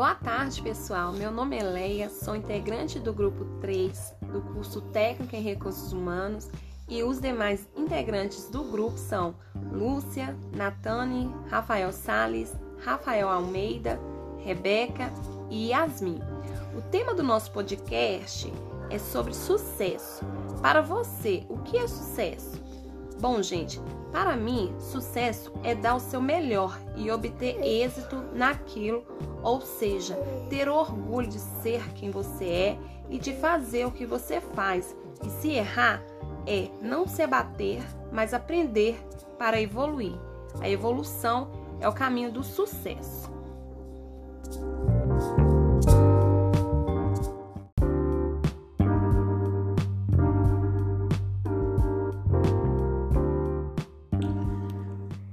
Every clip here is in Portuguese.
Boa tarde, pessoal. Meu nome é Leia, sou integrante do grupo 3 do curso Técnico em Recursos Humanos e os demais integrantes do grupo são Lúcia, Natane, Rafael Sales, Rafael Almeida, Rebeca e Yasmin. O tema do nosso podcast é sobre sucesso. Para você, o que é sucesso? Bom, gente, para mim, sucesso é dar o seu melhor e obter êxito naquilo, ou seja, ter orgulho de ser quem você é e de fazer o que você faz. E se errar, é não se abater, mas aprender para evoluir. A evolução é o caminho do sucesso.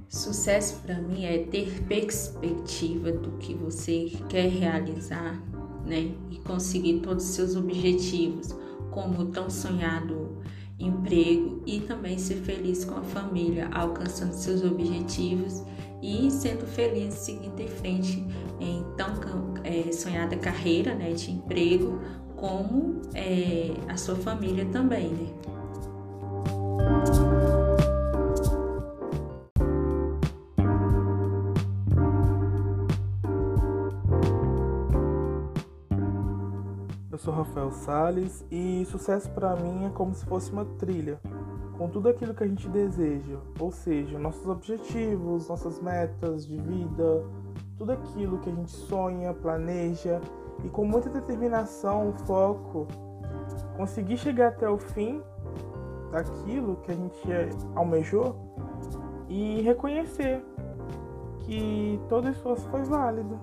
Sucesso para mim é ter perspectiva do que você quer realizar, né? E conseguir todos os seus objetivos, como o tão sonhado emprego e também ser feliz com a família, alcançando seus objetivos e sendo feliz seguindo em frente em tão é, sonhada carreira né, de emprego, como é, a sua família também, né? Eu sou Rafael Sales e sucesso para mim é como se fosse uma trilha, com tudo aquilo que a gente deseja, ou seja, nossos objetivos, nossas metas de vida, tudo aquilo que a gente sonha, planeja e com muita determinação, foco, conseguir chegar até o fim daquilo que a gente almejou e reconhecer que todo esforço foi válido.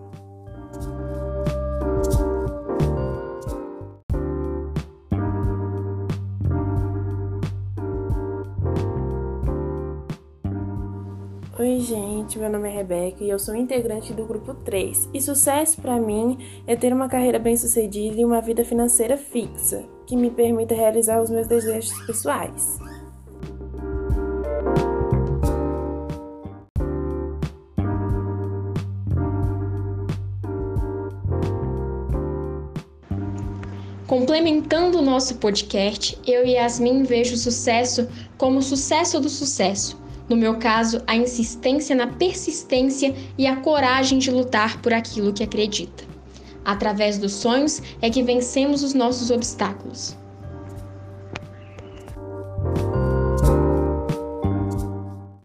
Oi, gente, meu nome é Rebeca e eu sou integrante do grupo 3. E sucesso para mim é ter uma carreira bem-sucedida e uma vida financeira fixa, que me permita realizar os meus desejos pessoais. Complementando o nosso podcast, eu e Yasmin vejo o sucesso como o sucesso do sucesso no meu caso, a insistência na persistência e a coragem de lutar por aquilo que acredita. Através dos sonhos é que vencemos os nossos obstáculos.